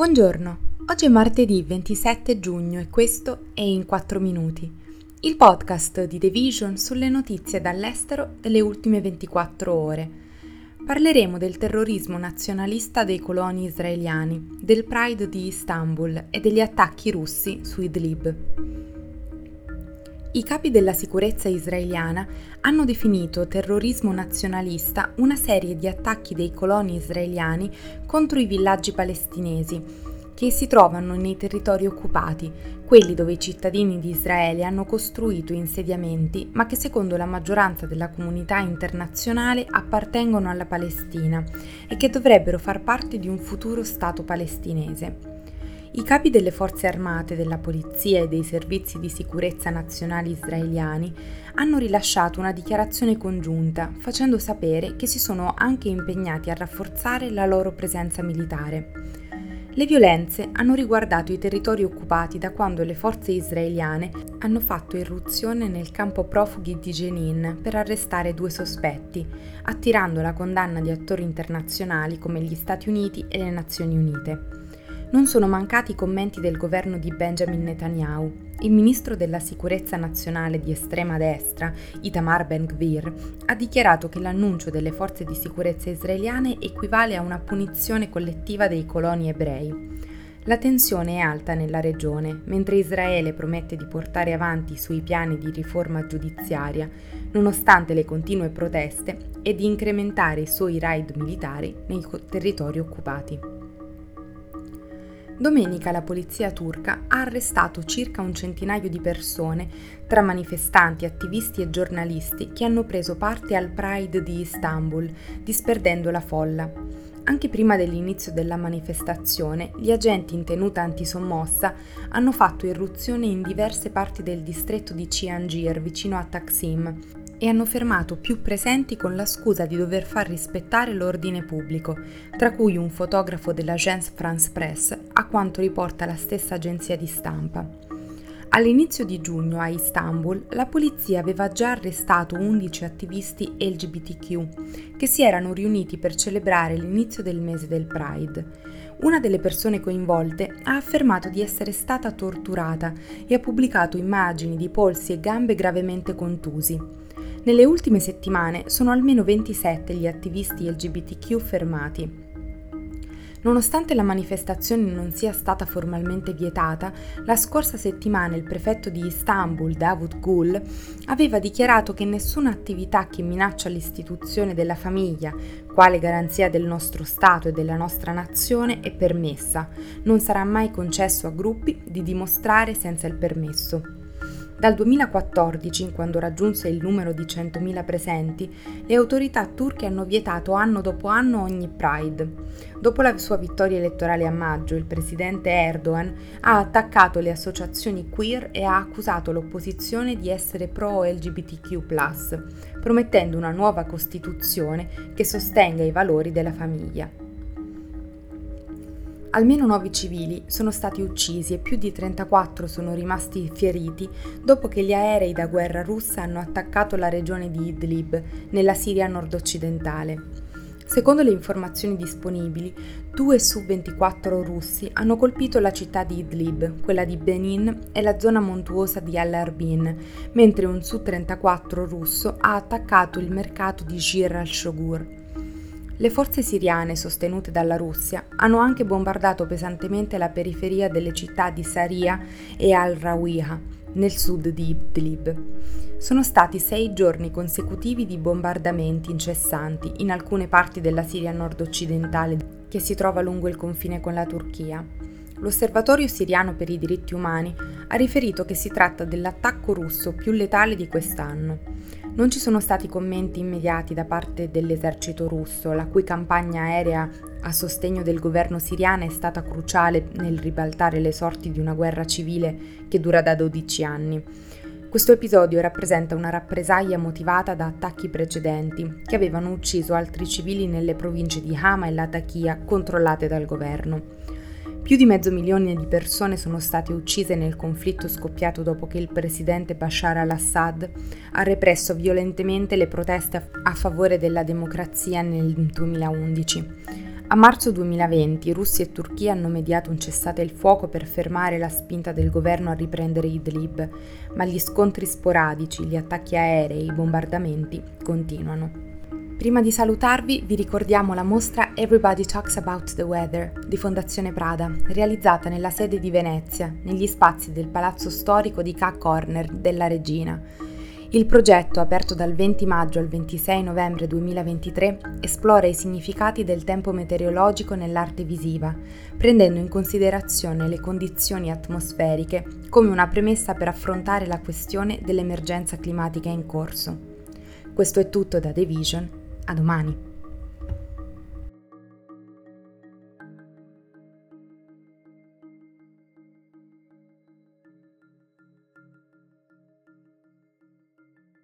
Buongiorno, oggi è martedì 27 giugno e questo è In 4 Minuti, il podcast di The Vision sulle notizie dall'estero delle ultime 24 ore. Parleremo del terrorismo nazionalista dei coloni israeliani, del Pride di Istanbul e degli attacchi russi su Idlib. I capi della sicurezza israeliana hanno definito terrorismo nazionalista una serie di attacchi dei coloni israeliani contro i villaggi palestinesi che si trovano nei territori occupati, quelli dove i cittadini di Israele hanno costruito insediamenti, ma che secondo la maggioranza della comunità internazionale appartengono alla Palestina e che dovrebbero far parte di un futuro Stato palestinese. I capi delle forze armate, della polizia e dei servizi di sicurezza nazionali israeliani hanno rilasciato una dichiarazione congiunta facendo sapere che si sono anche impegnati a rafforzare la loro presenza militare. Le violenze hanno riguardato i territori occupati da quando le forze israeliane hanno fatto irruzione nel campo profughi di Jenin per arrestare due sospetti, attirando la condanna di attori internazionali come gli Stati Uniti e le Nazioni Unite non sono mancati i commenti del governo di Benjamin Netanyahu. Il ministro della sicurezza nazionale di estrema destra, Itamar Ben-Gvir, ha dichiarato che l'annuncio delle forze di sicurezza israeliane equivale a una punizione collettiva dei coloni ebrei. La tensione è alta nella regione, mentre Israele promette di portare avanti i suoi piani di riforma giudiziaria, nonostante le continue proteste, e di incrementare i suoi raid militari nei territori occupati. Domenica la polizia turca ha arrestato circa un centinaio di persone, tra manifestanti, attivisti e giornalisti, che hanno preso parte al Pride di Istanbul, disperdendo la folla. Anche prima dell'inizio della manifestazione, gli agenti in tenuta antisommossa hanno fatto irruzione in diverse parti del distretto di Ciangir, vicino a Taksim, e hanno fermato più presenti con la scusa di dover far rispettare l'ordine pubblico, tra cui un fotografo dell'Agence France Presse, a quanto riporta la stessa agenzia di stampa. All'inizio di giugno a Istanbul la polizia aveva già arrestato 11 attivisti LGBTQ che si erano riuniti per celebrare l'inizio del mese del Pride. Una delle persone coinvolte ha affermato di essere stata torturata e ha pubblicato immagini di polsi e gambe gravemente contusi. Nelle ultime settimane sono almeno 27 gli attivisti LGBTQ fermati. Nonostante la manifestazione non sia stata formalmente vietata, la scorsa settimana il prefetto di Istanbul, Davut Gul, aveva dichiarato che nessuna attività che minaccia l'istituzione della famiglia, quale garanzia del nostro Stato e della nostra nazione, è permessa. Non sarà mai concesso a gruppi di dimostrare senza il permesso. Dal 2014, quando raggiunse il numero di 100.000 presenti, le autorità turche hanno vietato anno dopo anno ogni Pride. Dopo la sua vittoria elettorale a maggio, il presidente Erdogan ha attaccato le associazioni queer e ha accusato l'opposizione di essere pro-LGBTQ, promettendo una nuova Costituzione che sostenga i valori della famiglia. Almeno 9 civili sono stati uccisi e più di 34 sono rimasti feriti dopo che gli aerei da guerra russa hanno attaccato la regione di Idlib, nella Siria nord-occidentale. Secondo le informazioni disponibili, 2 su 24 russi hanno colpito la città di Idlib, quella di Benin e la zona montuosa di Al-Arbin, mentre un su 34 russo ha attaccato il mercato di Jir al-Shogur. Le forze siriane sostenute dalla Russia hanno anche bombardato pesantemente la periferia delle città di Saria e al-Rawiha, nel sud di Idlib. Sono stati sei giorni consecutivi di bombardamenti incessanti in alcune parti della Siria nord-occidentale che si trova lungo il confine con la Turchia. L'Osservatorio siriano per i diritti umani ha riferito che si tratta dell'attacco russo più letale di quest'anno. Non ci sono stati commenti immediati da parte dell'esercito russo, la cui campagna aerea a sostegno del governo siriano è stata cruciale nel ribaltare le sorti di una guerra civile che dura da 12 anni. Questo episodio rappresenta una rappresaglia motivata da attacchi precedenti che avevano ucciso altri civili nelle province di Hama e Latakia controllate dal governo. Più di mezzo milione di persone sono state uccise nel conflitto scoppiato dopo che il presidente Bashar al-Assad ha represso violentemente le proteste a favore della democrazia nel 2011. A marzo 2020 Russia e Turchia hanno mediato un cessate il fuoco per fermare la spinta del governo a riprendere Idlib, ma gli scontri sporadici, gli attacchi aerei i bombardamenti continuano. Prima di salutarvi vi ricordiamo la mostra Everybody Talks About the Weather di Fondazione Prada, realizzata nella sede di Venezia, negli spazi del palazzo storico di K. Corner della Regina il progetto, aperto dal 20 maggio al 26 novembre 2023, esplora i significati del tempo meteorologico nell'arte visiva, prendendo in considerazione le condizioni atmosferiche come una premessa per affrontare la questione dell'emergenza climatica in corso. Questo è tutto da The Vision, a domani.